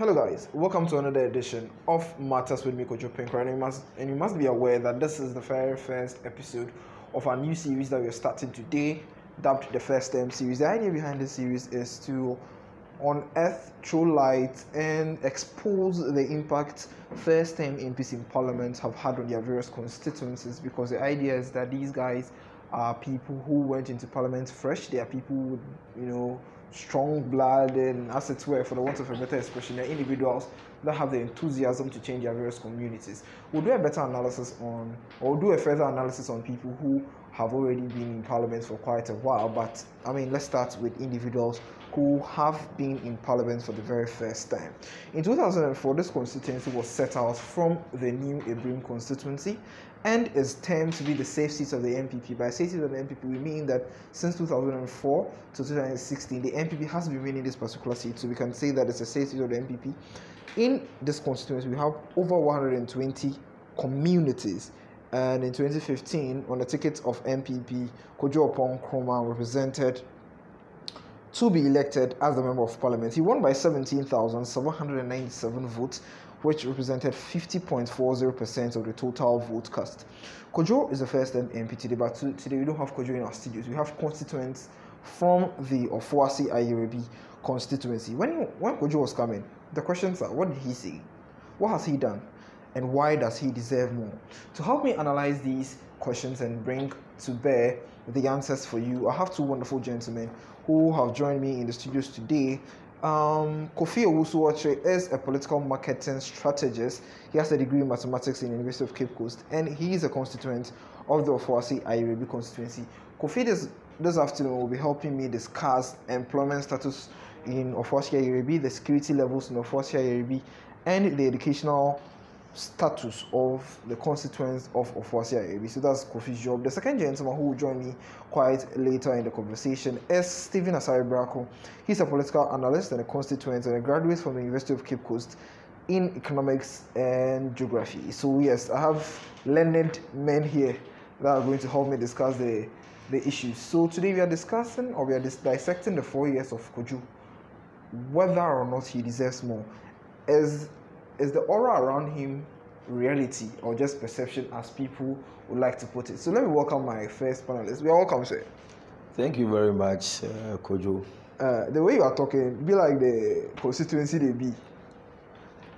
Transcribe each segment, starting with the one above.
Hello guys, welcome to another edition of Matters with me, Kojo And you must and you must be aware that this is the very first episode of our new series that we're starting today, dubbed the First Term series. The idea behind this series is to unearth, throw light, and expose the impact first term MPs in Parliament have had on their various constituencies because the idea is that these guys are people who went into Parliament fresh. They are people you know, strong blood and as it were, for the want of a better expression, they're individuals that have the enthusiasm to change their various communities. We'll do a better analysis on, or we'll do a further analysis on people who have already been in Parliament for quite a while. But I mean, let's start with individuals who have been in Parliament for the very first time. In 2004, this constituency was set out from the new Abrim constituency and is termed to be the safe seat of the NPP. By safe seat of the NPP, we mean that since 2004 to 2016, the NPP has been winning this particular seat, so we can say that it's a safe seat of the NPP. In this constituency, we have over 120 communities. And in 2015, on the ticket of NPP Kojo Oppong Nkrumah represented to be elected as a Member of Parliament. He won by 17,797 votes, which represented 50.40% of the total vote cast. Kojo is the first MP today, but today we don't have Kojo in our studios. We have constituents from the Ofoase Ayirebi constituency. When, when Kojo was coming, the questions are what did he say? What has he done? And why does he deserve more? To help me analyze these questions and bring to bear the answers for you, I have two wonderful gentlemen who have joined me in the studios today. Um, Kofi Owusu is a political marketing strategist. He has a degree in mathematics in the University of Cape Coast, and he is a constituent of the Ofoase Ayirebi constituency. Kofi this, this afternoon will be helping me discuss employment status in Ofoase Ayirebi, the security levels in Ofoase Ayirebi, and the educational status of the constituents of Ofoase Ayirebi. So that's Kofi's job. The second gentleman who will join me quite later in the conversation is Stephen Asare Brako. He's a political analyst and a constituent and a graduate from the University of Cape Coast in economics and geography. So yes, I have learned men here that are going to help me discuss the the issues. So today we are discussing or we are dissecting the four years of Kojo, whether or not he deserves more. Is is the aura around him reality or just perception as people would like to put it? So let me welcome my first panelist. We are welcome, sir. Thank you very much, uh, Kojo. Uh, the way you are talking, be like the constituency they be.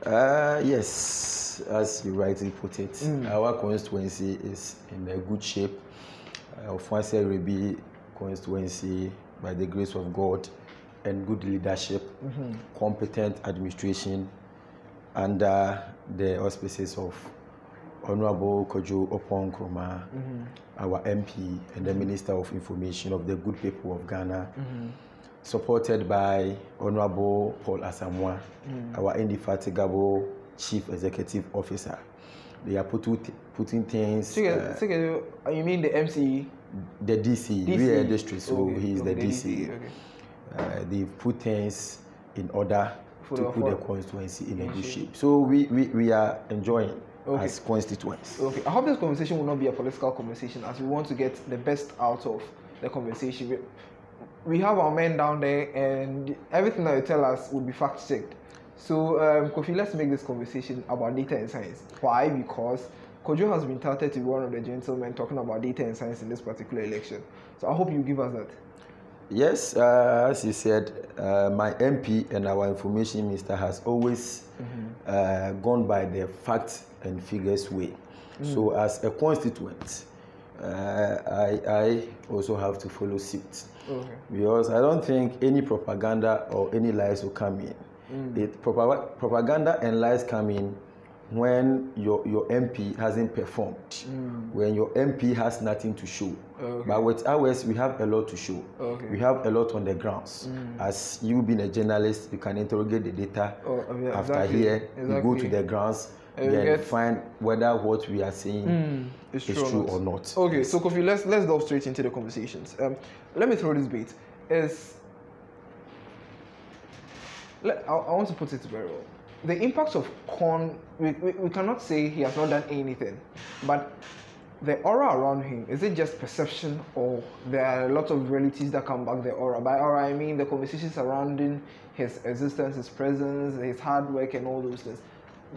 Uh, yes, as you rightly put it, mm. our constituency is in a good shape. Uh, Ofoase Ayirebi constituency, by the grace of God, and good leadership, mm-hmm. competent administration, under the auspices of Honorable Kojo Oppong Nkrumah, mm-hmm. our MP and the Minister of Information of the good people of Ghana, mm-hmm. supported by Honorable Paul Asamoah, mm-hmm. our indefatigable Chief Executive Officer. They are put, putting things. So, uh, so uh, you mean the MC? The DC, DC. we are district, so okay. he's okay. the DC. DC. Okay. Uh, they put things in order to put the constituency in a good shape. So we, we, we are enjoying okay. as constituents. Okay, I hope this conversation will not be a political conversation as we want to get the best out of the conversation. We, we have our men down there and everything that you tell us will be fact checked. So, um, Kofi, let's make this conversation about data and science. Why? Because Kojo has been touted to be one of the gentlemen talking about data and science in this particular election. So I hope you give us that. Yes, uh, as you said, uh, my MP and our information minister has always mm-hmm. uh, gone by the facts and figures way. Mm. So, as a constituent, uh, I, I also have to follow suit okay. because I don't think any propaganda or any lies will come in. Mm. It, propaganda and lies come in when your, your MP hasn't performed, mm. when your MP has nothing to show. Okay. But with ours, we have a lot to show. Okay. We have a lot on the grounds. Mm. As you being a journalist, you can interrogate the data oh, yeah, after exactly. here. Exactly. You go to the grounds, and then get... find whether what we are saying mm. is true, true or, not. not. Okay, so Kofi, let's let's delve straight into the conversations. Um, let me throw this bait. Is let, I, I want to put it very well the impact of corn, we, we, we, cannot say he has not done anything, but the aura around him is it just perception or there are a lot of realities that come back the aura? By aura i mean the conversations surrounding his existence his presence his hard work and all those things.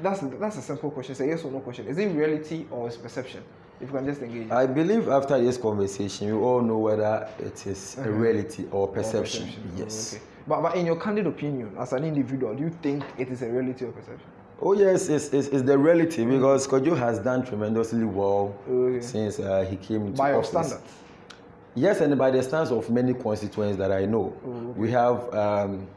That's that's a simple question it's a yes or no question. Is it reality or is perception? If you can just engage. I believe after this conversation you all know whether it is a uh-huh. reality or perception, or perception. yes. Okay. but, but in your candid opinion as an individual do you think it is a reality or perception Oh yes, it's, it's, it's the reality because Kojo has done tremendously well okay. since uh, he came into by office. By standards? Yes, and by the standards of many constituents that I know. Oh, okay. We have um,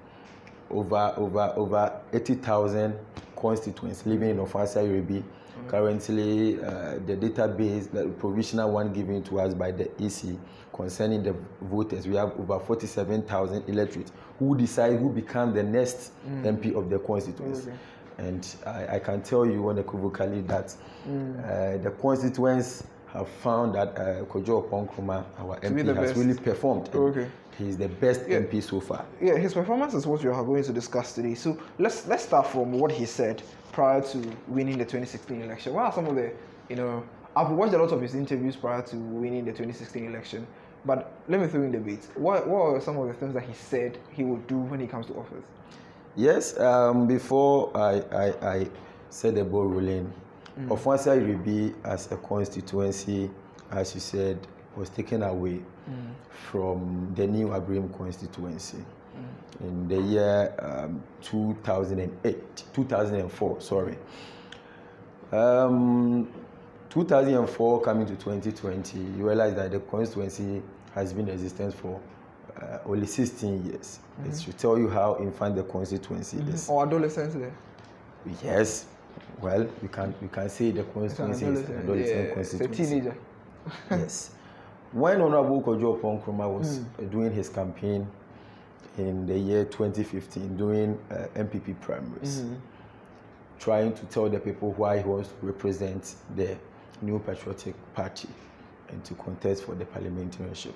over over over 80,000 constituents living in Ofoase Ayirebi. Mm. Currently, uh, the database, the provisional one given to us by the EC concerning the voters, we have over 47,000 electorates who decide who become the next mm. MP of the constituents. Okay. And I, I can tell you unequivocally that mm. uh, the constituents have found that uh, Kojo Oppong-Nkrumah, our MP, has best. really performed. Okay. He's the best yeah. MP so far. Yeah, his performance is what we are going to discuss today. So let's let's start from what he said prior to winning the 2016 election. What are some of the, you know, I've watched a lot of his interviews prior to winning the 2016 election. But let me throw in the beats. What, what are some of the things that he said he would do when he comes to office? Yes, um, before I, I, I said the ball rolling, mm. Ofoase Ayirebi as a constituency, as you said, was taken away mm. from the new Abrim constituency mm. in the year um, 2008, 2004, sorry. Um, 2004 coming to 2020, you realize that the constituency has been in existence for uh, only 16 years. Mm-hmm. It should tell you how infant the constituency mm-hmm. is. Or adolescence there. Yes. Well, you can you can say the constituency is an adolescent yeah, constituency. It's a teenager. yes. When Honorable Kojo Oppong-Nkrumah was mm. doing his campaign in the year 2015, doing uh, NPP primaries, mm-hmm. trying to tell the people why he wants to represent the New Patriotic Party and to contest for the parliamentarianship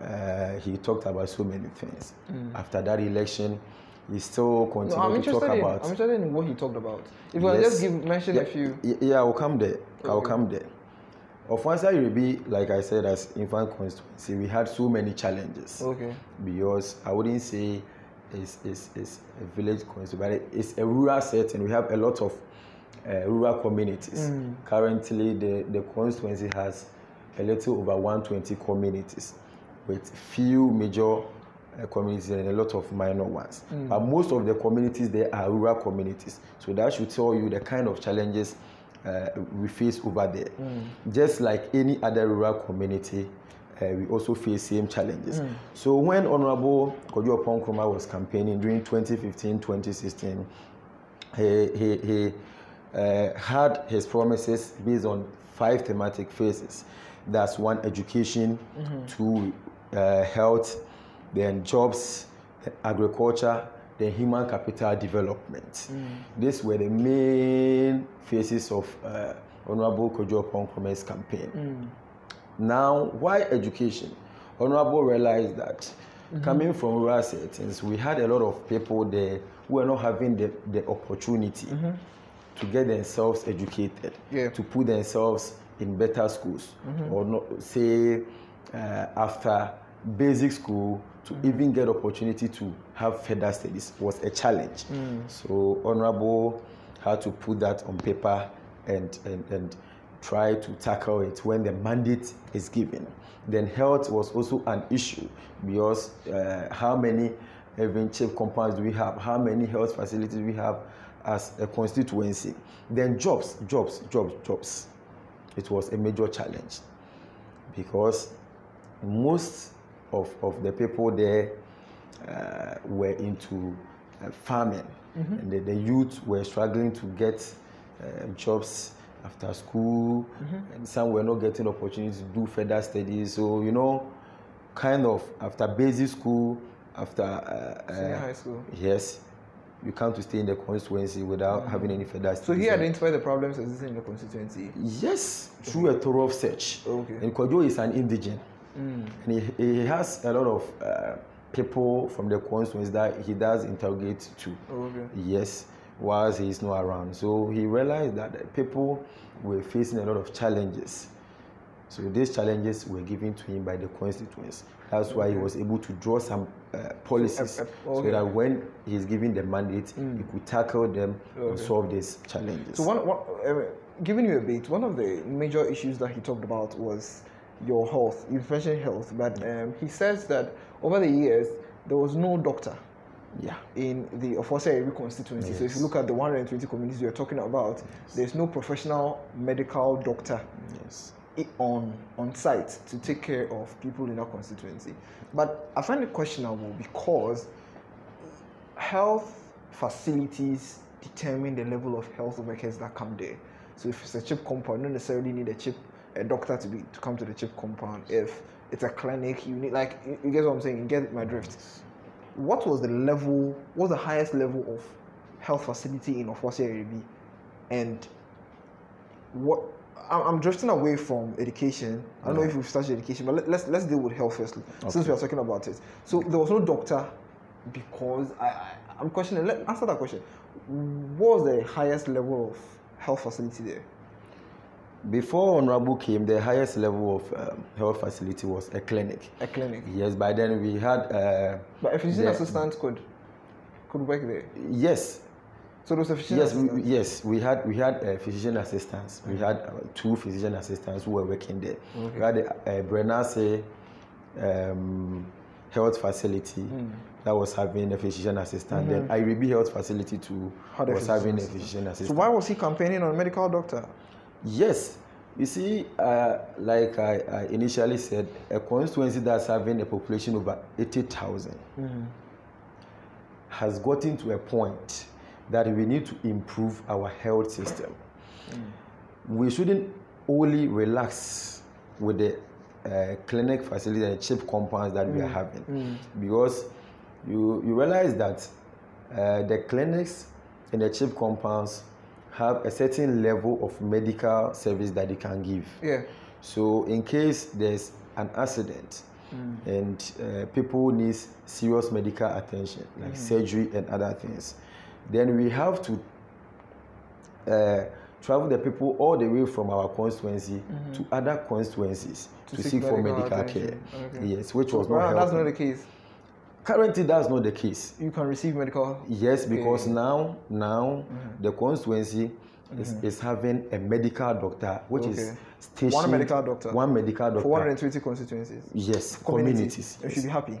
uh, he talked about so many things. Mm. After that election, he still continued no, to talk in, about. I'm interested in what he talked about. If you yes. just give mention yeah, a few. Yeah, I'll come there. Okay. I'll come there. Ofoase Ayirebi, like I said, as infant constituency, we had so many challenges. Okay. Because I wouldn't say it's, it's, it's a village constituency, but it's a rural setting. We have a lot of uh, rural communities. Mm. Currently, the, the constituency has a little over 120 communities with few major uh, communities and a lot of minor ones. Mm. But most of the communities there are rural communities. So that should tell you the kind of challenges uh, we face over there. Mm. Just like any other rural community, uh, we also face same challenges. Mm. So when Honorable Kojo Oppong-Nkrumah was campaigning during 2015, 2016, he, he, he uh, had his promises based on five thematic phases. That's one, education, mm-hmm. two, uh, health, then jobs, agriculture, then human capital development. Mm. These were the main phases of uh, Honorable Kojo Oppong-Nkrumah's campaign. Mm. Now, why education? Honorable realized that mm-hmm. coming from rural settings, we had a lot of people there who were not having the, the opportunity mm-hmm. to get themselves educated, yeah. to put themselves in better schools, mm-hmm. or not say uh, after basic school to mm. even get opportunity to have further studies was a challenge. Mm. So Honorable had to put that on paper and, and, and try to tackle it when the mandate is given. Then health was also an issue because uh, how many even CHPS compounds do we have? How many health facilities we have as a constituency? Then jobs, jobs, jobs, jobs. It was a major challenge because most of, of the people there uh, were into uh, farming. Mm-hmm. And the, the, youth were struggling to get uh, jobs after school, mm-hmm. and some were not getting opportunities to do further studies. So, you know, kind of after basic school, after uh, uh, high school. Yes, you come to stay in the constituency without mm-hmm. having any further studies. So he identified the problems existing in the constituency? Yes, through okay. a thorough search. Okay. And Kojo is an indigent. Mm. And he, he has a lot of uh, people from the constituents that he does interrogate to. okay. Yes, whilst he is not around. So he realized that people were facing a lot of challenges So these challenges were given to him by the constituents. That's why he was able to draw some uh, policies So, uh, uh, so that when he's given the mandate, he could tackle them and solve these challenges. So one, one uh, giving you a bit, one of the major issues that he talked about was your health. Mentioned health, but um, he says that over the years there was no doctor yeah. in the Ofoase constituency. So if you look at the 120 communities you're talking about, there's no professional medical doctor Yes. on on site to take care of people in that constituency. But I find it questionable because health facilities determine the level of health workers that come there. So if it's a CHPS compound, you don't necessarily need a CHPS a doctor to be to come to the CHPS compound. If it's a clinic, you need like you, you get what I'm saying. You get my drift. What was the level? What was the highest level of health facility in Ofoase Ayirebi? And what I'm, drifting away from education. I don't know if we've started education, but let, let's let's deal with health first, since we are talking about it. So there was no doctor because I, I I'm questioning. Let answer that question. What was the highest level of health facility there? Before Honorable came, the highest level of um, health facility was a clinic. A clinic. Yes, by then we had, uh, But a physician The- assistant could could work there. yes, So there was a physician yes, we, yes, we had we had uh, physician assistants. We had uh, two physician assistants who were working there. We had the uh, Brenase um, health facility Hmm. that was having a physician assistant. Then Ayirebi Health Facility too Had was having a physician assistant. So why was he campaigning on a medical doctor? Yes. You see, uh, like I, I initially said, a constituency that's having a population over 80,000 has gotten to a point that we need to improve our health system. We shouldn't only relax with the uh, clinic facility and CHPS compounds that we are having. Because you, you realize that uh, the clinics and the CHPS compounds have a certain level of medical service that they can give. Yeah. So in case there's an accident and uh, people need serious medical attention, like surgery and other things, then we have to uh, travel the people all the way from our constituency to other constituencies to, seek seek, for medical medical care. Okay. Yes, which was Well, not that's helping. not the case. Currently, that's not the case. You can receive medical. Yes, because Okay. now now Mm-hmm. the constituency is, is having a medical doctor, which is stationed One medical doctor. One medical doctor. For 120 constituencies. Yes, Communities. communities. You should be happy.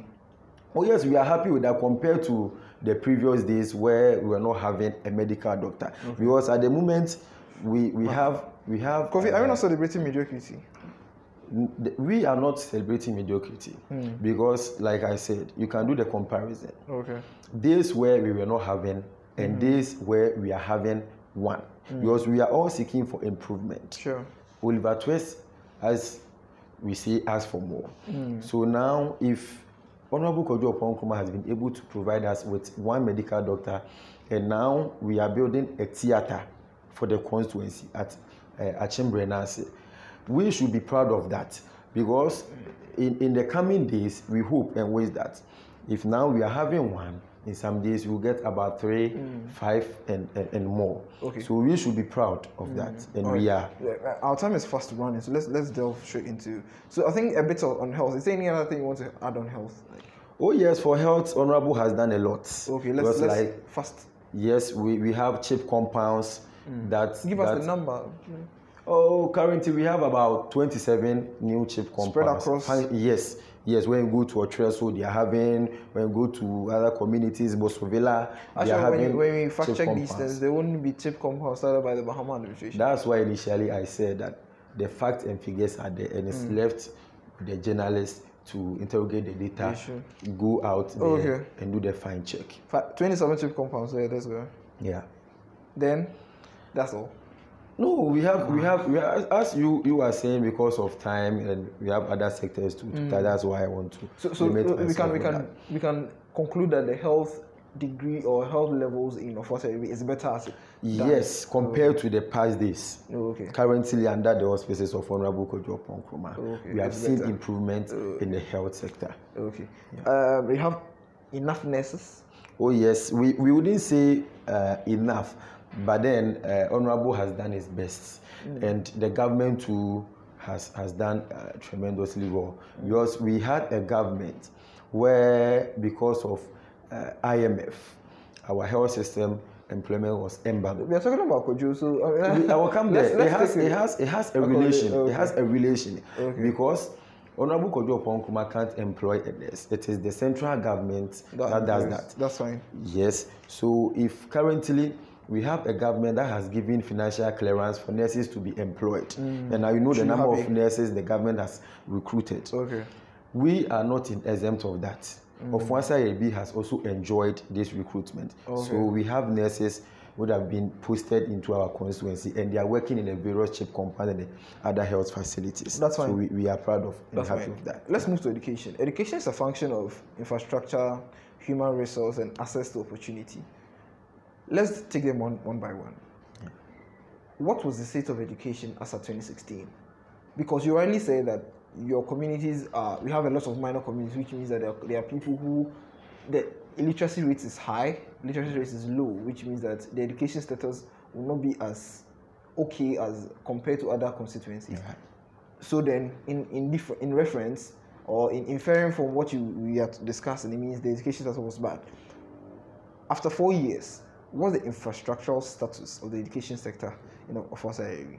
Oh yes, we are happy with that compared to the previous days where we were not having a medical doctor. Because at the moment we we have we have Kofi, are you uh, not celebrating mediocrity? We are not celebrating mediocrity Hmm. because like I said, you can do the comparison. Okay. days where we were not having and Mm-hmm. days where we are having one Mm. because we are all seeking for improvement Sure. oliver twist as we say ask for more Mm. so now if honorable Kojo Oppong Nkrumah has been able to provide us with one medical doctor and now we are building a theater for the constituency at uh, achimbre nase we should be proud of that because in, in the coming days we hope and wish that if now we are having one in some days we'll get about three five and, and, and more Mm. Okay. Mm. so we should be proud of that and we are Yeah, our time is fast running, so let's let's delve straight into. So I think a bit on health. Is there any other thing you want to add on health? Like, Oh yes, for health, honorable has done a lot. okay, let's Because, let's like fast. yes, we, we have CHPS compounds that Mm. Give that, us the number. Oh, currently we have about 27 new CHPS compounds. Spread across- Yes, yes. When you go to Otreso, they are having. When you go to other communities, Bosovila, they Actually, are when, having. you, when we fact check these things, there wouldn't be CHPS compounds started by the Mahama administration. That's why initially I said that the facts and figures are there, and it's Mm. left the journalists to interrogate the data, go out there Okay. and do the fine check. 27 CHPS compounds. Yeah, let's go. Yeah. Then, that's all. No, we have, we have, we as you you are saying, because of time, and we have other sectors to. to That's why I want to. Mm. So, so we can we can that. we can conclude that the health degree or health levels in Ofoase is better as Yes, compared to the past days. Oh, okay. Currently, under the auspices of Honorable Kojo Oppong Nkrumah, Okay, we have it's seen better. improvement in the health sector. Okay. Uh, we have enough nurses. Oh yes, we, we wouldn't say uh, enough, but then uh, Honorable has done his best, Mm. and the government too has, has done uh, tremendously well because we had a government where, because of uh, IMF, our health system employment was embargoed. We are talking about Kojo, so I, mean, I will come there. Let's, let's it, has, it, has, it has a relation. Okay. It has a relation okay. because Honorable Kojo Oppong can't employ a nurse. It is the central government that, that does that. That's fine. Yes. So if currently we have a government that has given financial clearance for nurses to be employed. Mm. And now you know Should the number of nurses the government has recruited. Okay. We are not in exempt of that. Mm. Ofoase AB has also enjoyed this recruitment. Okay. So we have nurses would have been posted into our constituency and they are working in a various CHPS compound and other health facilities. That's fine. So we, we are proud of and That's happy fine. with that. Let's move to education. Education is a function of infrastructure, human resource, and access to opportunity. Let's take them one, one by one. Yeah. What was the state of education as of 2016? Because you already say that your communities are, we have a lot of minor communities, which means that there are, there are people who, the illiteracy rate is high, literacy rate is low, which means that the education status will not be as okay as compared to other constituencies. Yeah. So then, in in different in reference or in inferring from what you we are discussing, it means the education status was bad. After four years, what's the infrastructural status of the education sector in Ofoase area?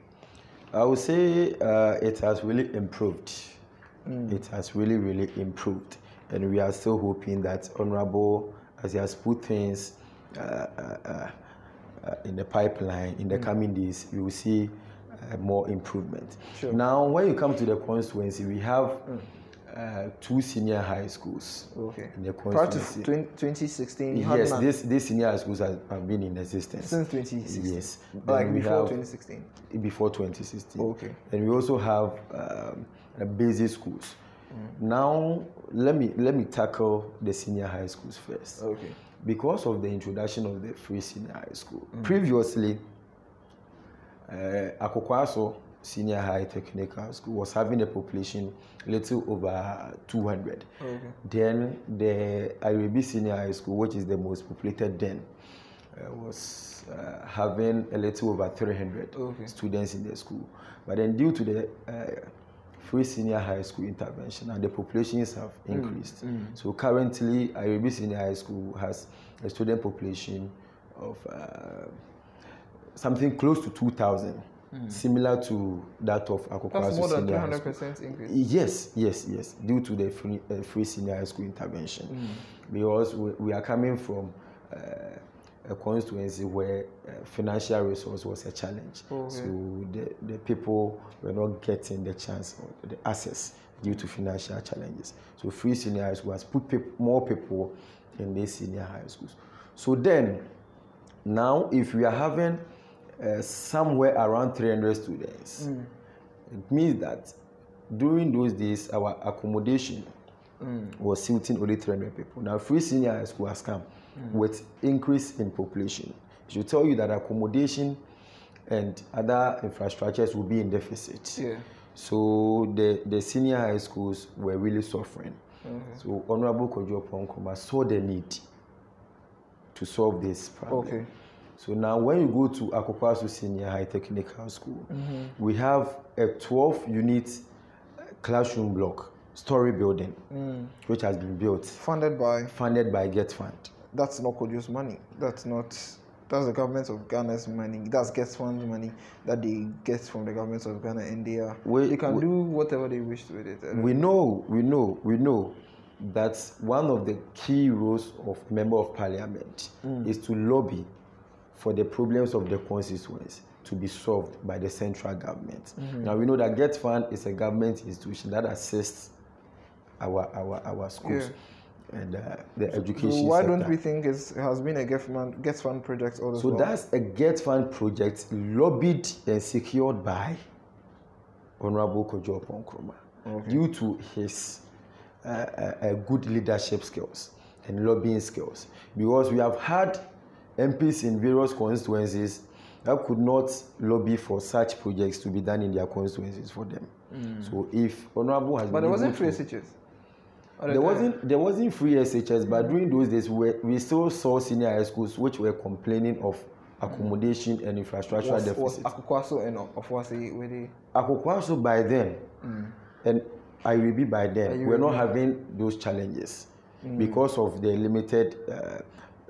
I would say uh, it has really improved. Mm. It has really, really improved. And we are still hoping that Honorable, as he has put things uh, uh, uh, uh in the pipeline in the mm. coming days, you will see uh, more improvement. Sure. Now, when you come to the constituency, we have mm uh, two senior high schools. Okay. In the Prior to 2016, yes, this this senior high schools have, have been in existence since 2016. Yes, like before have, 2016. Before 2016. Okay. And we also have um, basic schools. Mm. Now, let me let me tackle the senior high schools first. Okay. Because of the introduction of the free senior high school, mm. previously, uh, Akokwaso senior high technical school was having a population a little over 200 okay. then the Ayirebi senior high school which is the most populated then uh, was uh, having a little over 300 okay. students in the school but then due to the uh, free senior high school intervention and the populations have mm, increased mm, mm. so currently Ayirebi senior high school has a student population of uh, something close to 2000 Mm. similar to that of Akokwa That's more than 300% increase. Yes, yes, yes, due to the free, uh, free senior high school intervention. Mm. Because we, we, are coming from uh, a constituency where uh, financial resource was a challenge. Okay. So the, the people were not getting the chance or the access due to financial challenges. So free senior high school has put pe- more people in these senior high schools. So then, now if we are having uh, somewhere around 300 students. Mm. It means that during those days, our accommodation mm. was suiting only 300 people. Now, free senior high school has come mm. with increase in population. It should tell you that accommodation and other infrastructures will be in deficit. Yeah. So the, the senior high schools were really suffering. Mm-hmm. So Honorable Kojo Oppong saw the need to solve this problem. Okay. So now when you go to Akokwaso Senior High Technical School, mm-hmm. we have a 12 unit classroom block story building mm. which has been built funded by funded by GETFund that's not Kojo's money that's not that's the government of Ghana's money that's GETFund money that they get from the government of Ghana and they are we, they can we, do whatever they wish with it we know we know we know that one of the key roles of member of parliament mm. is to lobby for the problems of the constituents to be solved by the central government. Mm-hmm. Now we know that GETFund is a government institution that assists our our our schools. Yeah. And uh, the education. So why sector. don't we think it has been a GETFund, Get Fund project all the time? So well? that's a GETFund project lobbied and secured by Honorable Kojo Oppong Nkrumah okay. due to his uh, uh, good leadership skills and lobbying skills. Because we have had MPs in various constituencies that could not lobby for such projects to be done in their constituencies for them. Mm. So if honorable has but there wasn't free SHS. There wasn't there wasn't free SHS, but during those days we, we still saw senior high schools which were complaining of accommodation and infrastructural Was, was deficit. Akukwaso and Ofuasi were they? Akokwaso by then and IUB by then we're not having those challenges because of the limited uh,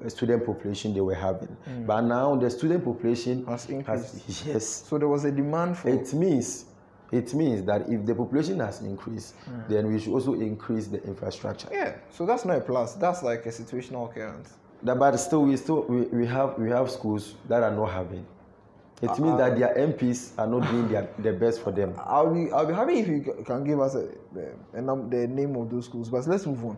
student population they were having. Hmm. But now the student population Has increased. yes. So there was a demand for. It means it means that if the population has increased, hmm. then we should also increase the infrastructure. yeah. So that's not a plus. That's like a situational occurrence. That- But still, we still we, we have we have schools that are not having. It uh, means that uh, their MPs are not doing their, their best for them. I'll be I'll be happy if you can give us a, a, a num- the name of those schools. But let's move on.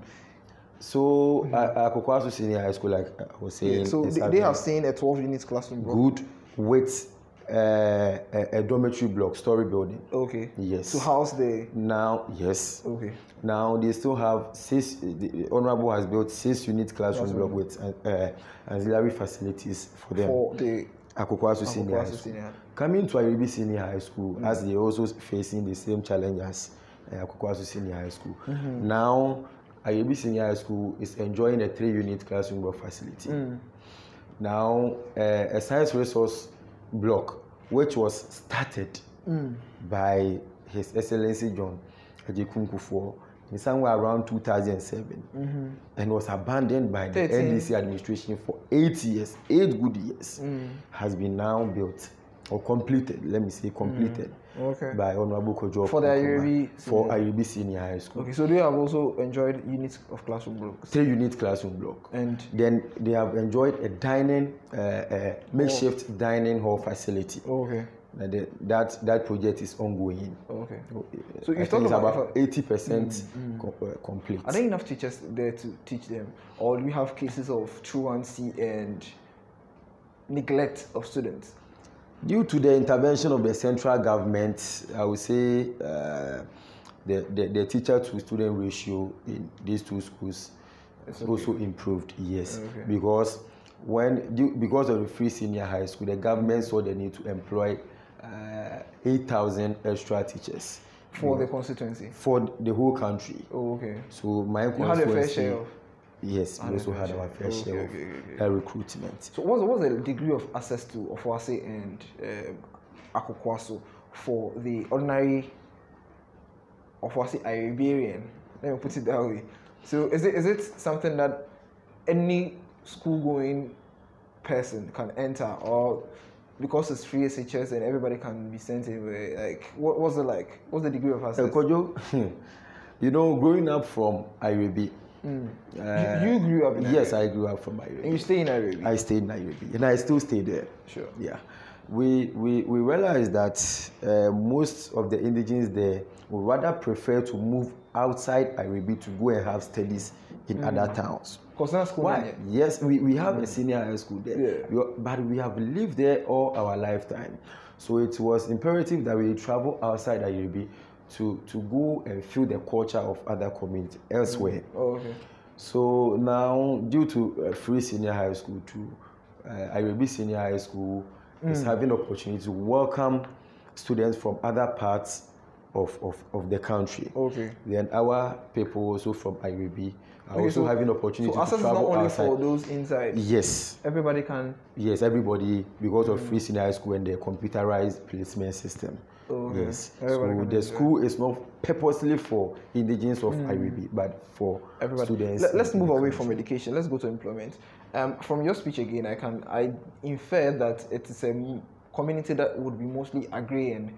So, uh, Akokwaso Senior High School, like I was saying, so is they, they having have seen a 12 units classroom. block. good with uh, a, a dormitory block, story building. Okay. Yes. To house the. Now, yes. Okay. Now they still have six. The honorable has built six unit classroom block with uh, auxiliary facilities for them. For the Akokwaso Senior High School. Senior. Coming to Aribi Senior High School, as they also facing the same challenge as uh, Akokwaso Senior High School. Now, Aribi Senior High School is enjoying a three-unit classroom block facility. Now, uh, a science resource block, which was started by His Excellency John Kufuor in somewhere around 2007 and was abandoned by the 13. NDC administration for eight years, eight good years, has been now built or completed, let me say completed, Okay. by Honorable Kojo For the Ayubi for Senior. Ayubi Senior High School. Okay. So they have also enjoyed units of classroom blocks. Three unit classroom block. And Then they have enjoyed a dining, uh, uh, makeshift dining hall facility. okay. That that project is ongoing. Okay. So think talked about- about eighty percent co- uh, complete. Are there enough teachers there to teach them, or do we have cases of truancy and neglect of students? Due to the intervention of the central government, I would say uh, the, the the teacher to student ratio in these two schools It's also improved. Yes, Okay. because when due, because of the free senior high school, the government saw the need to employ uh, eight thousand extra teachers For the constituency. for the whole country. Oh, okay. So my You had a fair share of. Yes, we also had our fair Okay, share of okay, okay, okay. recruitment. So what's, what's the degree of access to Ofuase and um, Akukwaso for the ordinary Ofuase Iberian? Let me put it that way. So is it is it something that any school going person can enter or because it's free SHS and everybody can be sent anywhere, like what was it like? What's the degree of access? Kojo, you know, growing up from Ayirebi, You, uh, you grew up in yes, I grew up from and you stay in Nairobi. I stayed in Ayirebi, and I still stay there. Sure. Yeah. We, we, we realized that uh, most of the indigents there would rather prefer to move outside Ayirebi to go and have studies in other towns. Because that's school. Why? Yes, we, we have a senior high school there, Yeah. We are- but we have lived there all our lifetime. So it was imperative that we travel outside Ayubi to, to go and feel the culture of other communities elsewhere. Oh, okay. So now, due to uh, free senior high school to uh, Ayubi Senior High School Mm. is having the opportunity to welcome students from other parts of, of, of the country. Okay. Then our people also from IRB are Okay, also so- having opportunity So access to is not only outside. for those inside. Yes, Everybody can. yes, everybody because of free senior high school and the computerized placement system. Oh, okay. Yes, Everybody so the school is not purposely for indigenous of IRB, but for Everybody. students. Let, us move away from education. Let's go to employment. Um, from your speech again, I can I infer that it is a community that would be mostly agrarian.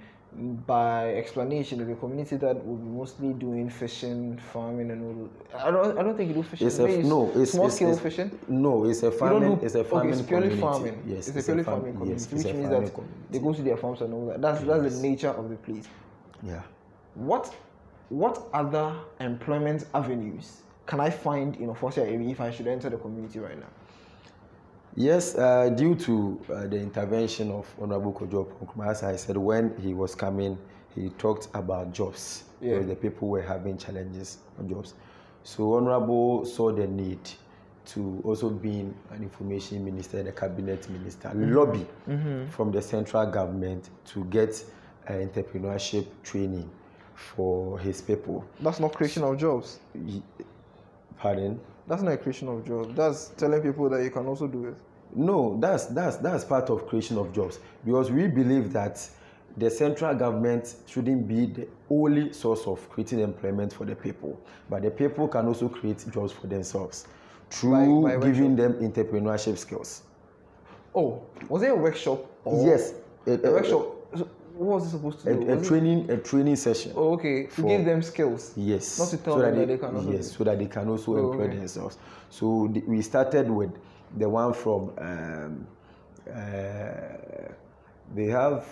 By explanation, it's a community that would be mostly doing fishing, farming, and all. I don't. I don't think you do fishing. It's a Maybe no. It's small it's- scale it's- fishing. No, it's a farming. do- it's a farming okay, it's purely community. farming. Yes, it's, a purely farm- farming community, Yes, it's which means that community. they go to their farms and all that. That's that's the nature of the place. Yeah. What what other employment avenues can I find in Ofoase area if I should enter the community right now? Yes, uh, due to uh, the intervention of Honorable Kojo Nkrumah, as I said, when he was coming, he talked about jobs. Yeah. The people were having challenges on jobs. So Honorable saw the need to also being an information minister and a cabinet minister, lobby from the central government to get uh, entrepreneurship training for his people. That's not creation of jobs. He- Pardon? That's not a creation of jobs. That's telling people that you can also do it. No, that's that's that's part of creation of jobs because we believe that the central government shouldn't be the only source of creating employment for the people, but the people can also create jobs for themselves through By- by giving them entrepreneurship skills. Oh, was it a workshop? Or yes, a, A workshop. What was it supposed to a, do? a it- training a training session. Oh, okay. To for- give them skills. Yes. Not to tell so them that that they can also yes, do. so that they can also Oh, employ okay. themselves. So the, we started with the one from um, uh, they have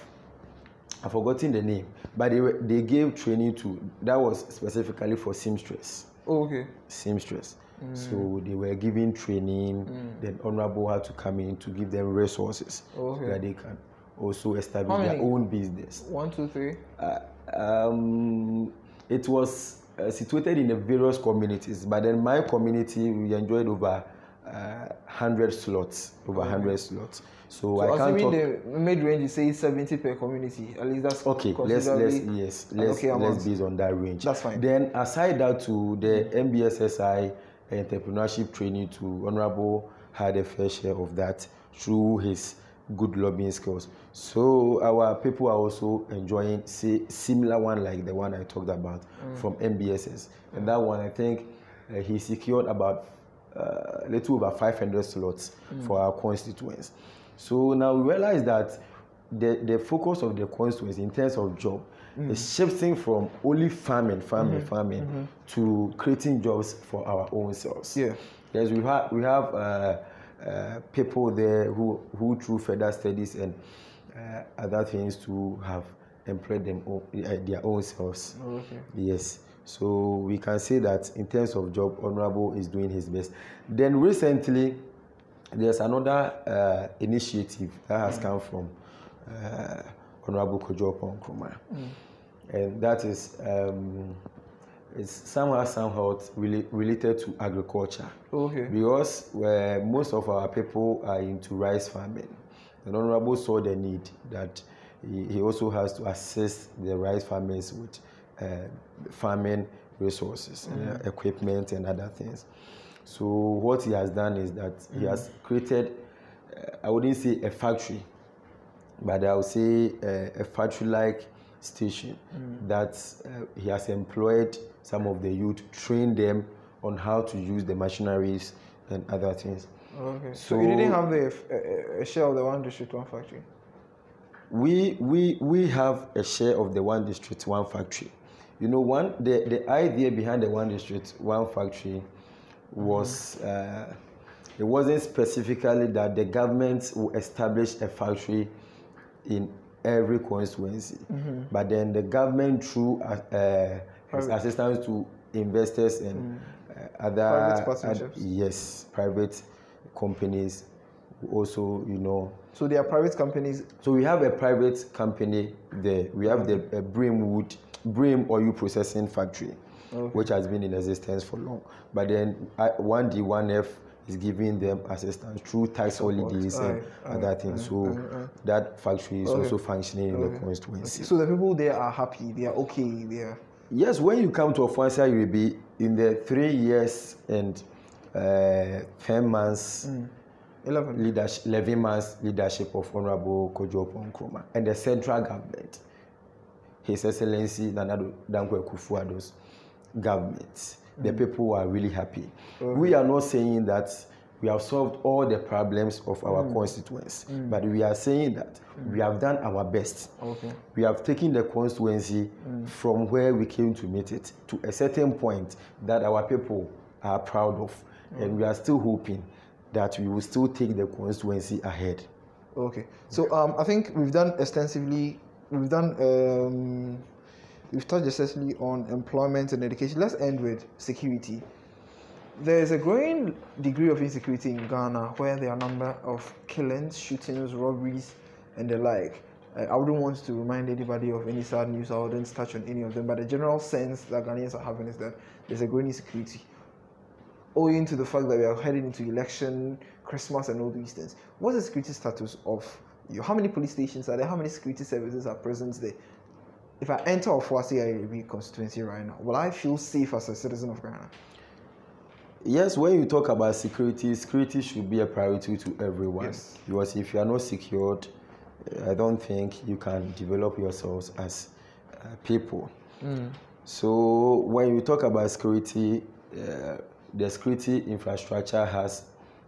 I've forgotten the name, but they were, they gave training to that was specifically for seamstress. Oh, okay. Seamstress. Mm. So they were giving training. Then honorable had to come in to give them resources Oh, okay. so that they can also establish their own business. One, two, three. Uh, um, it was uh, situated in the various communities, but then my community we enjoyed over uh, hundred slots, over hundred slots. So, So I can't talk. the mid range is say seventy per community, at least that's Okay, let's let's yes let's okay let's base on that range. That's fine. Then aside that to the NBSSI entrepreneurship training to Honorable had a fair share of that through his good lobbying skills. So our people are also enjoying say similar one like the one I talked about Mm. from NBSS, and that one I think uh, he secured about uh, a little over 500 slots Mm. for our constituents. So now we realize that the, the focus of the constituency in terms of job Mm. is shifting from only farming, farming, Mm-hmm. farming to creating jobs for our own selves. Yeah. Yes, we have we have uh, uh, people there who who through further studies and uh, other things to have employed them own, uh, their own selves. Oh, okay. Yes. So we can say that in terms of job, Honorable is doing his best. Then recently, there's another uh, initiative that has come from uh, Honorable Kojo Nkrumah. And that is um, it's somehow somehow rela- related to agriculture okay. because where most of our people are into rice farming. The honorable saw the need that he, he also has to assist the rice farmers with uh, farming resources, uh, equipment, and other things. So what he has done is that he has created, uh, I wouldn't say a factory, but I would say uh, a factory-like station that uh, he has employed some of the youth, train them on how to use the machineries and other things. Okay. So, you didn't have the share of the one district, one factory. We we we have a share of the one district, one factory. You know, one the, the idea behind the one district, one factory was uh, it wasn't specifically that the government will establish a factory in every constituency, but then the government through uh, uh, Private. assistance to investors and uh, other Private partnerships. yes, private companies also you know So they are private companies. so we have a private company there. We have the uh, Brimwood Brim Oil Processing Factory, Okay. which has been in existence for long. But then uh, one D one F is giving them assistance through tax holidays and Aye, aye, other things. aye, so aye, aye. that factory is Okay. also functioning in the Okay. constituency. So the people there are happy. They are okay. They are. Yes, when you come to Ofansia Uribe, in the three years and uh, 10 months Mm. Leadership, 11 months leadership of Honorable Kojo Nkrumah and the central government, His Excellency Nana Dankwa Akufo-Addo's government, the people are really happy. We are not saying that we have solved all the problems of our mm. constituents, mm. but we are saying that mm. we have done our best. Okay. We have taken the constituency from where we came to meet it to a certain point that our people are proud of, and we are still hoping that we will still take the constituency ahead. Okay. So um, I think we've done extensively. We've done. Um, we've touched extensively on employment and education. Let's end with security. There is a growing degree of insecurity in Ghana where there are a number of killings, shootings, robberies, and the like. Uh, I wouldn't want to remind anybody of any sad news. I wouldn't touch on any of them. But the general sense that Ghanaians are having is that there's a growing insecurity owing to the fact that we are heading into election, Christmas, and all these things. What's the security status of you? How many police stations are there? How many security services are present there? If I enter Ofoase Ayirebi constituency right now, will I feel safe as a citizen of Ghana? Yes, when you talk about security, security should be a priority to everyone. Yes. Because if you are not secured, I don't think you can develop yourselves as uh, people. Mm. So when you talk about security, uh, the security infrastructure has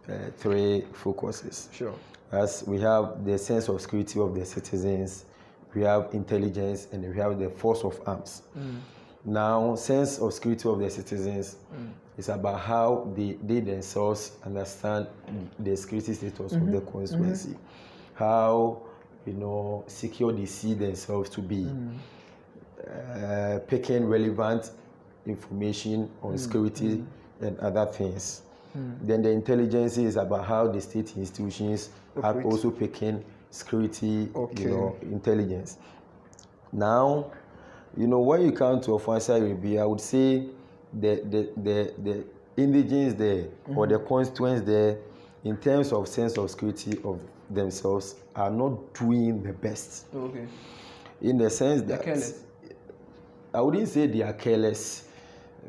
uh, three focuses. Sure. As we have the sense of security of the citizens, we have intelligence, and we have the force of arms. Mm. Now, sense of security of the citizens mm. is about how they, they themselves understand the security status mm-hmm. of the constituency, mm-hmm. how you know secure they see themselves to be, mm. uh, picking relevant information on mm. security mm. and other things. Mm. Then the intelligence is about how the state institutions are also picking security, okay. you know, intelligence. Now, you know, when you come to Ofoase Ayirebi, I would say the the the, the indigenes there mm-hmm. or the constituents there, in terms of sense of security of themselves, are not doing the best. Okay. In the sense that I wouldn't say they are careless,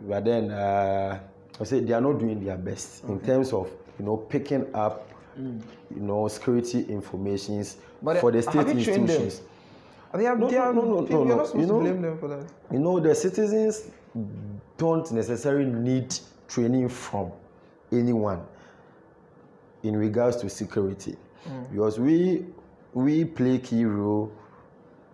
but then uh, I say they are not doing their best okay. in terms of you know picking up mm. you know security informations but for the state institutions. They are, no, they are, no, no, no, no, no. not supposed you know, to blame them for that. You know, the citizens don't necessarily need training from anyone in regards to security, mm. because we we play key role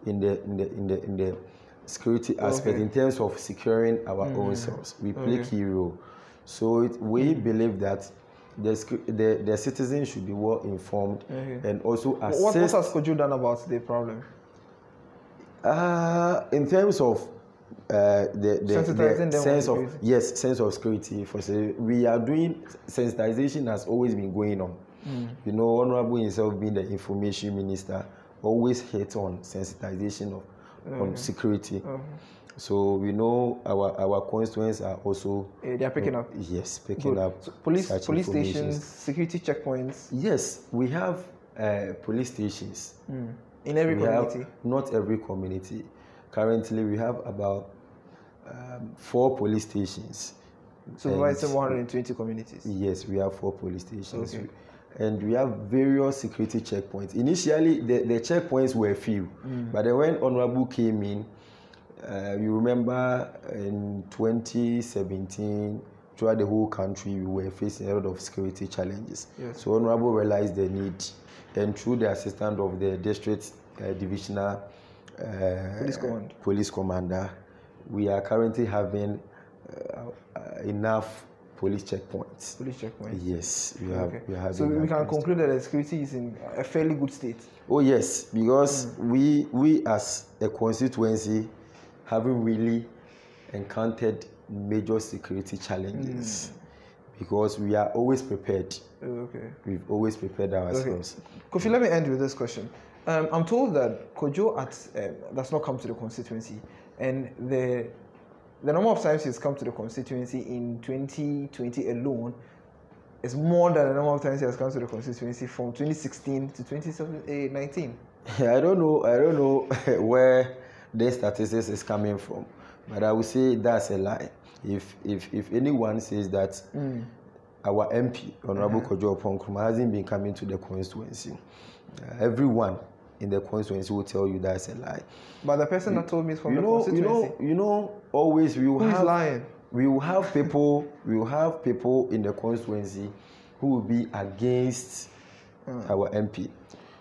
in the in the in the in the security aspect okay. in terms of securing our mm. own selves. We play okay. key role, so it, we mm. believe that the, the, the citizens should be well informed okay. and also assist. What, what has Kojo done about the problem? Uh, in terms of uh, the, the, the sense of yes sense of security for say we are doing sensitization has always been going on mm. you know honorable himself being the information minister always hit on sensitization of mm. on security mm. so we know our our constituents are also uh, they are picking up yes picking Good. up so police police stations security checkpoints yes we have uh, police stations mm. In every we community? Have, not every community. Currently, we have about um, four police stations. So, and, 120 communities? Yes, we have four police stations. Okay. And we have various security checkpoints. Initially, the, the checkpoints were few, mm. but then when Honorable came in, uh, you remember in 2017, throughout the whole country, we were facing a lot of security challenges. Yes. So Honorable realized the need and through the assistance of the district uh, divisional uh, police, command. police commander, we are currently having uh, enough police checkpoints. Police checkpoints. Yes, we have. Okay. We have so we can conclude that the security is in a fairly good state. Oh yes, because mm. we we as a constituency haven't really encountered major security challenges. Mm because we are always prepared. Okay. We've always prepared ourselves. Okay. Kofi, let me end with this question. Um, I'm told that Kojo at, um, does not come to the constituency, and the the number of times he's come to the constituency in 2020 alone is more than the number of times he has come to the constituency from 2016 to 2019. I don't know. I don't know where the statistics is coming from, but I would say that's a lie if if if anyone says that mm. our MP Honorable mm-hmm. Kojo Oppong hasn't been coming to the constituency, uh, everyone in the constituency will tell you that's a lie. But the person that told me is from you the know, constituency, you know, you know, always we will Who have lying? we will have people we will have people in the constituency who will be against mm. our MP.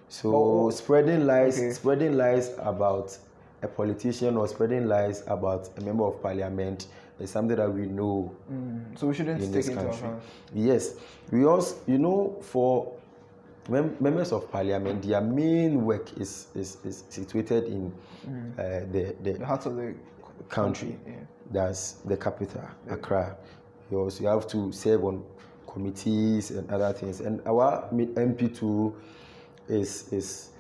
So oh, spreading lies, okay. spreading lies about a politician or spreading lies about a member of parliament is something that we know. Mm. So we shouldn't in into account. Yes, we also, you know, for mem- members of parliament, their main work is is, is situated in mm. uh, the, the, the heart of the country. country yeah. That's the capital, yeah. Accra. You also have to serve on committees and other things. And our MP2 is is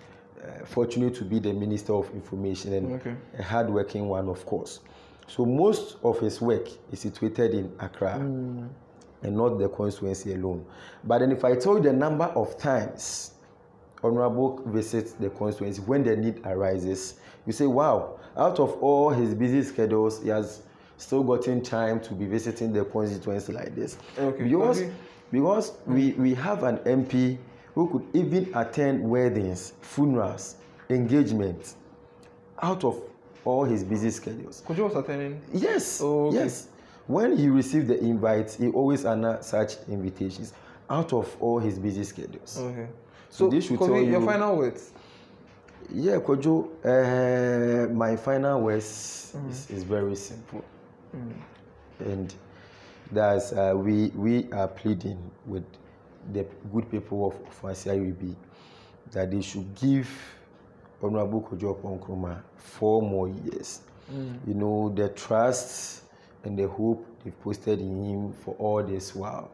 uh, fortunate to be the Minister of Information and okay. a hardworking one, of course. So most of his work is situated in Accra mm. and not the constituency alone. But then if I tell you the number of times Honorable visits the constituency when the need arises, you say, wow, out of all his busy schedules, he has still gotten time to be visiting the constituency like this. Okay. Because, Okay. because we, we have an MP who could even attend weddings, funerals, engagements out of all his busy schedules. Kojo was attending. Yes. Oh, okay. Yes. When he received the invites, he always honored such invitations out of all his busy schedules. Okay. So So, this should tell your you- final words. Yeah, Kojo, uh, my final words Mm. is, is very simple. And that's uh, we, we are pleading with the good people of Ofoase Ayirebi that they should give Honorable Kojo Oppong Nkrumah four more years. Mm. You know, the trust and the hope they've posted in him for all this while.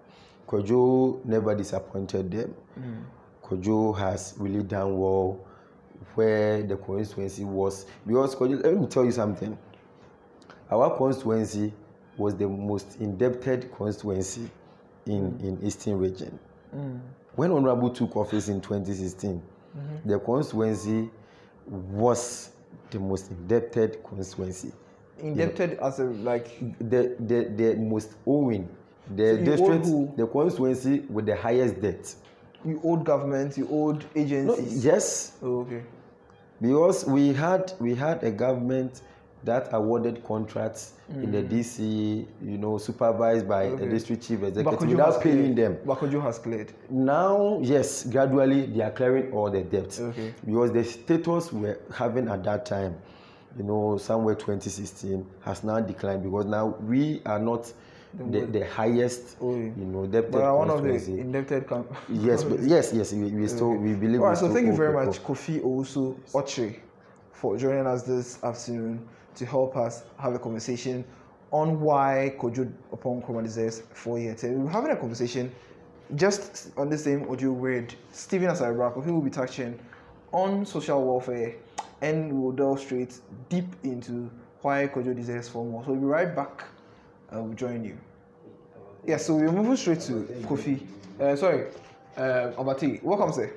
Kojo never disappointed them. Mm. Kojo has really done well where the constituency was. Because, Kojo, let me tell you something. Our constituency was the most indebted constituency in, mm. in Eastern region. When Honorable took office in 2016, mm-hmm. the constituency was the most indebted constituency. Indebted as a like. The, the, the most owing, the So you district, the constituency with the highest debt. You owed government. You owed No, agencies. yes, Oh, okay. because we had we had a government that awarded contracts in the DC, you know, supervised by Mm. Okay. a district chief executive without paying cleared. them. But has cleared. Now, yes, gradually they are clearing all the debts Okay. because the status we're having at that time, you know, somewhere 2016 has now declined because now we are not the, the highest, Oh, yeah. you know, debted But are one of the indebted. Com- Yes, but yes, yes, we, we still we believe. All right. so thank you very much, Kofi Owusu Oche, for joining us this afternoon to help us have a conversation on why Kojo Oppong Nkrumah deserves four years. We're having a conversation just on the same audio with Stephen Asarabra, Kofi will be touching on social welfare and we'll delve straight deep into why Kojo deserves four more. So we'll be right back. Uh, we'll join you. Yeah, so we're moving straight to Kofi. Uh, sorry, uh, Abati. Welcome, sir.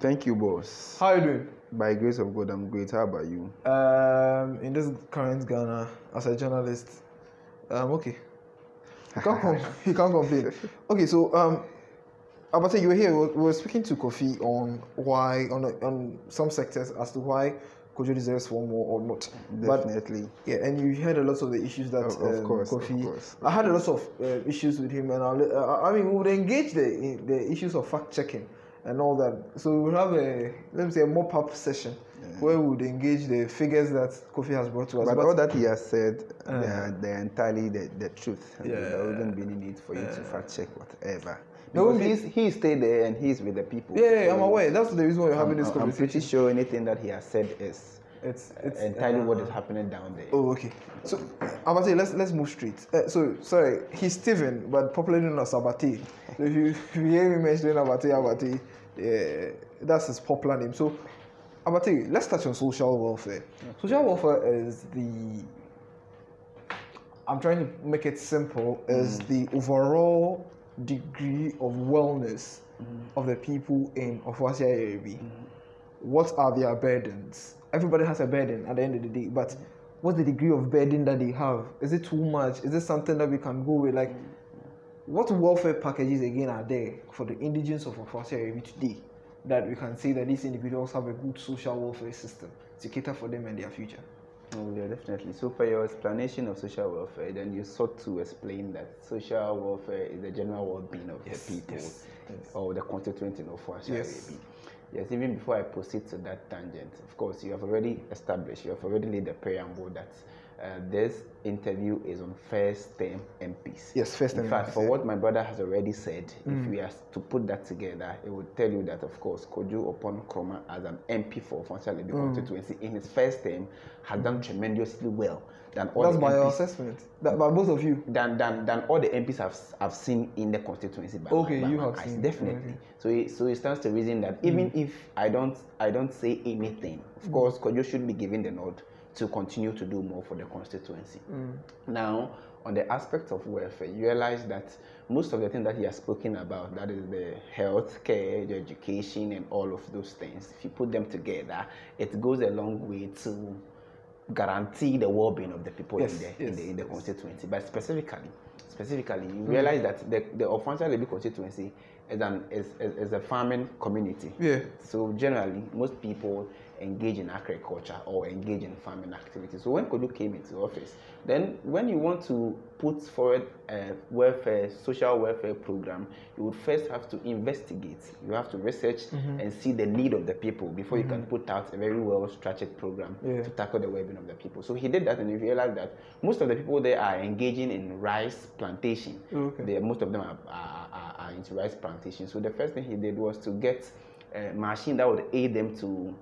Thank you, boss. How are you doing? By grace of God, I'm great. How about you? Um, in this current Ghana, as a journalist, um, okay. You can't, com- you can't complain. Okay, so um, Abate, you were here. We were- speaking to Kofi on why on on some sectors as to why Kojo deserves one more or not. But Definitely. yeah, and you heard a lot of the issues that Of- of um, course, of Kofi. course. I had a lot of uh, issues with him, and I'll, uh, I mean, we would engage the the issues of fact checking and all that. So we would have a let me say a mop up session where we would engage the figures that Kofi has brought to us. But, all that he has said, Uh. they, are, they are entirely the, the truth. Yeah. There wouldn't be any need for you to fact check whatever. No, Because he- he's, he stayed there and he's with the people. yeah, yeah, I'm So aware. That's the reason why we're having I'm, this I'm pretty sure anything that he has said is it's it's entirely uh, what is happening down there. Oh, okay. So, Abate, let's let's move straight. Uh, so, sorry, he's Steven, but popularly known as Abate. So, if you, if you hear me mentioning Abate, Abate, yeah, that's his popular name. So, Abate, let's touch on social welfare. Social welfare is the I'm trying to make it simple, is the overall degree of wellness of the people in Ofoase Ayirebi. What are their burdens? Everybody has a burden at the end of the day, but what's the degree of burden that they have? Is it too much? Is it something that we can go with? Like, what welfare packages again are there for the indigents of Ayirebi today that we can say that these individuals have a good social welfare system to cater for them and their future? Oh, yeah, definitely. So, for your explanation of social welfare, then you sought to explain that social welfare is the general well-being of Yes, the people yes, yes. or the constituent in Ofoase Yes. Yes, even before I proceed to that tangent, of course, you have already established, you have already laid the preamble that uh, this interview is on first term MPs. Yes, first In term fact, MPs, for yeah. what my brother has already said, if we are to put that together, it would tell you that, of course, Kojo Oppong Nkrumah, as an MP for Ofoase Ayirebi constituency, in his first term, has done tremendously well than all That's the by your assessment. That by both of you. than, than, than all the MPs have, have seen in the constituency. By Okay, my, by you my have eyes, seen, definitely. okay. So it, so it stands to reason that even mm. if I don't I don't say anything, of mm. course, Kojo should be given the nod to continue to do more for the constituency. Mm. Now, on the aspect of welfare, you realize that most of the things that he has spoken about, that is the health care, the education, and all of those things, if you put them together, it goes a long way to guarantee the well-being of the people Yes, in, the, yes, in the in the yes. constituency. But specifically, specifically, you Mm. realize that the the Ofoase Ayirebi constituency is an is, is, is a farming community. Yeah. So generally, most people engage in agriculture or engage in farming activities. So when Kodu came into office, then when you want to put forward a welfare, social welfare program, you would first have to investigate. You have to research Mm-hmm. and see the need of the people before you can put out a very well structured program Yeah. to tackle the well-being of the people. So he did that, and he realized that most of the people there are engaging in rice plantation. Okay. They, most of them are, are, are, are into rice plantation. So the first thing he did was to get a machine that would aid them to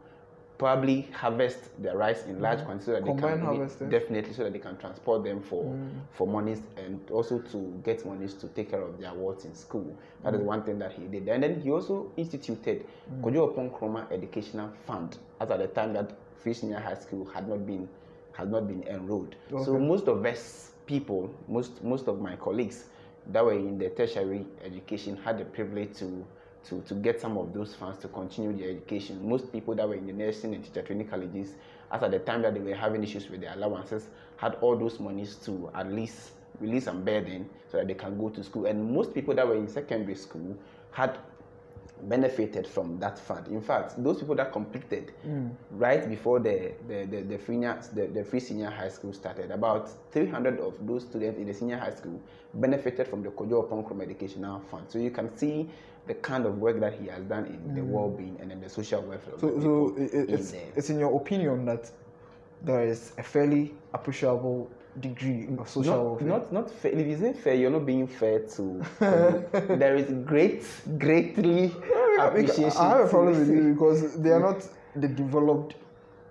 probably harvest their rice in large quantities so that. Combine they can harvesting. definitely so that they can transport them for Mm. for monies and also to get monies to take care of their wards in school. That Mm. is one thing that he did. And then he also instituted Kojo Oppong Nkrumah Educational Fund as at the time that Free Senior High School had not been had not been enrolled. So most of us people, most most of my colleagues that were in the tertiary education had the privilege to to, to get some of those funds to continue their education. Most people that were in the nursing and teacher training colleges, as at the time that they were having issues with their allowances, had all those monies to at least release some burden so that they can go to school. And most people that were in secondary school had benefited from that fund. In fact, those people that completed hmm. right before the the the, the, free, the the free senior high school started, about 300 of those students in the senior high school benefited from the Kojo Oppong Nkrumah Educational Fund. So you can see the kind of work that he has done in the hmm. well-being and in the social welfare. So, so it, it- in it's in your opinion that there is a fairly appreciable degree of social not, welfare. not not fair. If you say fair, you're not being fair to. There is great, greatly appreciation. I have a problem with you because they are mm. not the developed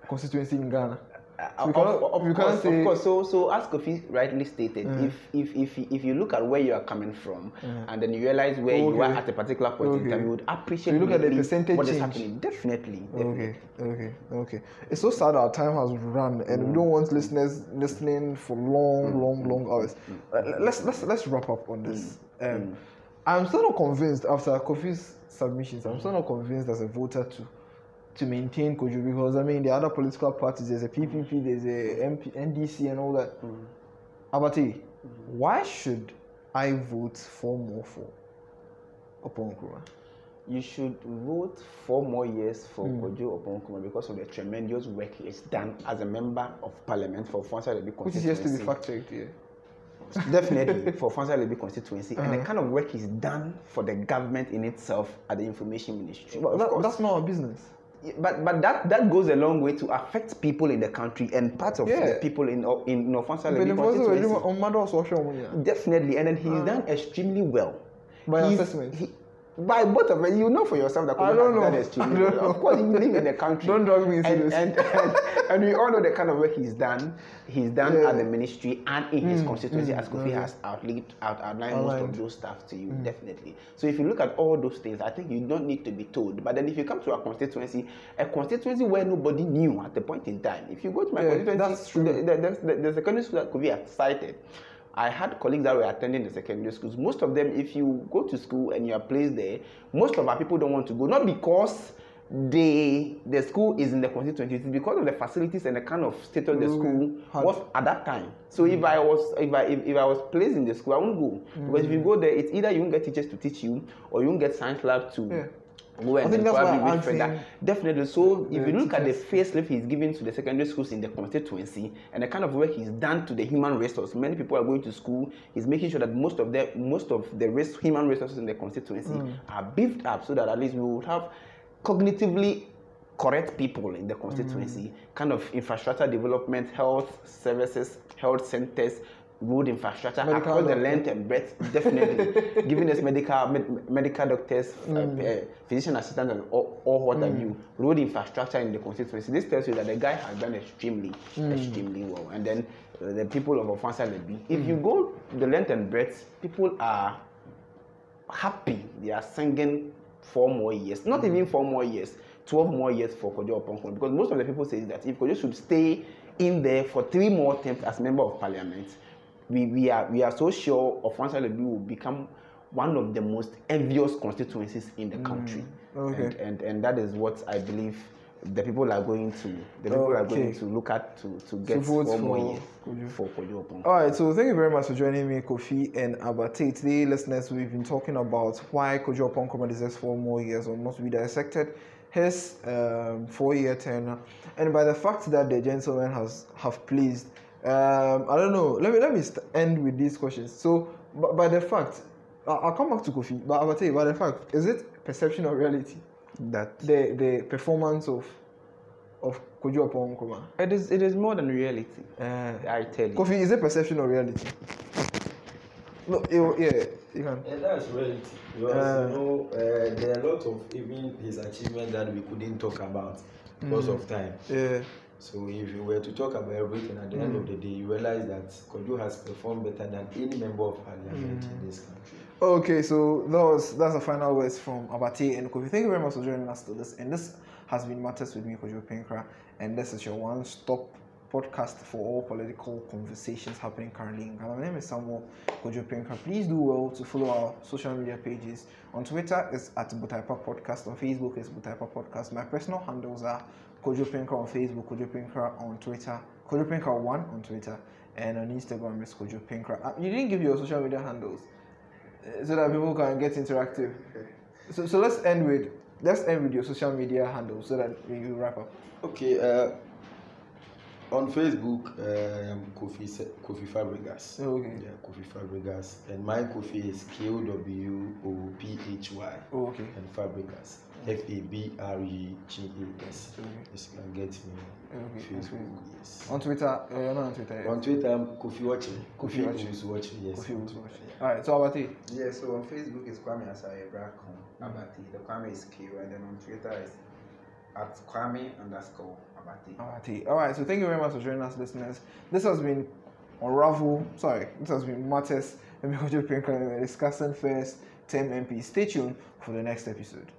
constituency in Ghana. Uh, of, of course, say- of course. So, so as Kofi rightly stated, Mm. if, if if if you look at where you are coming from, and then you realize where you are at a particular point in time, you would appreciate. you look at the percentage what is change. happening. Definitely, definitely. Okay, okay, okay. It's so sad our time has run, and we don't want listeners listening for long, long, long hours. Uh, let's let's let's wrap up on this. Um, I'm still not convinced after Kofi's submissions. I'm still not convinced as a voter to to maintain Kojo because I mean the other political parties. There's a PPP, there's a MP, NDC, and all that. Abati, why should I vote for more for Oppong Nkrumah? You should vote four more years for Hmm. Kojo Oppong Nkrumah because of the tremendous work he has done as a member of parliament for Ofoase Ayirebi Which is yet to be constituency. fact checked here. Definitely for Ofoase Ayirebi constituency and Uh-huh. the kind of work he's done for the government in itself at the information ministry. Of that, that's not our business. But but that that goes a long way to affect people in the country and part of Yeah. the people in uh, in Ofoase But Ayirebi if also we're doing constituency. on matter of social media. Definitely, and then he's ah. done extremely well. By He's- assessment. he- by both of them, you know for yourself that don't has done. Of course, you live in the country. Don't drag me into and, this. And, and, and we all know the kind of work he's done. He's done Yeah. at the ministry and in his hmm. constituency, hmm. as Kofi has outlined, out, outlined most of those stuff to you, hmm. definitely. So if you look at all those things, I think you don't need to be told. But then if you come to a constituency, a constituency where nobody knew at the point in time, if you go to my Yeah, constituency, that's true. the, the, the, the secondary school that Kofi has cited, I had colleagues that were attending the secondary schools. Most of them, if you go to school and you are placed there, most of our people don't want to go. Not because they the school is in the constituency, it's because of the facilities and the kind of status the Mm, school hard. was at that time. So if I was if I if, if I was placed in the school, I won't go. Because if you go there, it's either you won't get teachers to teach you or you won't get science lab to Yeah. Go and think that's why probably I read further. think Definitely. So if you look at the facelift he's given to the secondary schools in the constituency and the kind of work he's done to the human resource, many people are going to school. He's making sure that most of the most of the res- human resources in the constituency Mm. are beefed up so that at least we would have cognitively correct people in the Mm. constituency, kind of infrastructure development, health services, health centers, road infrastructure Medical across the length and breadth, definitely giving us medical med- medical doctors, uh, uh, physician assistants, and all, all what have you. Road infrastructure in the constituency. This tells you that the guy has done extremely, extremely well. And then uh, the people of Ofoase Ayirebi, if you go the length and breadth, people are happy. They are singing four more years, not even four more years, 12 more years for Kojo Oponkon. Because most of the people say that if Kojo should stay in there for three more terms as member of parliament, we, we, are, we are so sure Ofoase Ayirebi will become one of the most envious constituencies in the country. okay. And, and, and that is what I believe the people are going to the people are going to look at to to get vote four more Kojo. for Kojo Oppong. All right, so thank you very much for joining me, Kofi and Abate. Today, listeners, we've been talking about why Kojo Oppong deserves four more years or must be dissected his um, four-year tenure, and by the fact that the gentleman has have pleased. Um, I don't know. Let me let me st- end with these questions. So, by, by the fact, I- I'll come back to Kofi. But I will tell you by the fact, is it perception or reality? That The the performance of of Kojo Oppong it is it is more than reality. Uh, I tell you. Kofi, is it perception or reality? No, you, yeah, you can. And that's reality. Because Uh, you know, uh, there are a lot of even his achievement that we couldn't talk about because of time. Yeah. So if you were to talk about everything at the end of mm. the day, you realize that Kojo has performed better than any member of parliament in mm. this country. Okay, so that was that's the final words from Abate and Kofi. Thank you very much for joining us to this. And this has been Matters with me, Kojo Pinkra, and this is your one-stop podcast for all political conversations happening currently in Ghana. My name is Samuel Kojo Pinkra. Please do well to follow our social media pages. On Twitter, it's at Butaipa Podcast. On Facebook, it's Butaipa Podcast. My personal handles are Kojo Pinkra on Facebook, Kojo Pinkra on Twitter, Kojo Pinkra one on Twitter, and on Instagram, it's Kojo Pinkra. Uh, you didn't give your social media handles uh, so that people can get interactive. So, so let's end with let's end with your social media handles so that we wrap up. Okay, uh, on Facebook, I'm Kofi Kofi Fabregas. Oh, okay. Yeah, Kofi Fabregas, and my Kofi is K O W O P H Y, Oh, okay. and Fabregas, F A B R E G A S. Okay. Yes, you can get me on Okay, Facebook. Yes. On Twitter, uh, you're not on Twitter. yet. On Twitter, I'm Kofi watching. Kofi Kofi Watching. is watching. Yes. Kofi Twitter, watching. yeah. All right. So about it. Yeah, so on Facebook is Kwame Asaye Bracon Abati. The Kwame is Q, and then on Twitter is at Kwame underscore Abati. Abati. All right. So thank you very much for joining us, listeners. This has been Unravel. Sorry, this has been Matters and Mikojo Pinker discussing first term MP. Stay tuned for the next episode.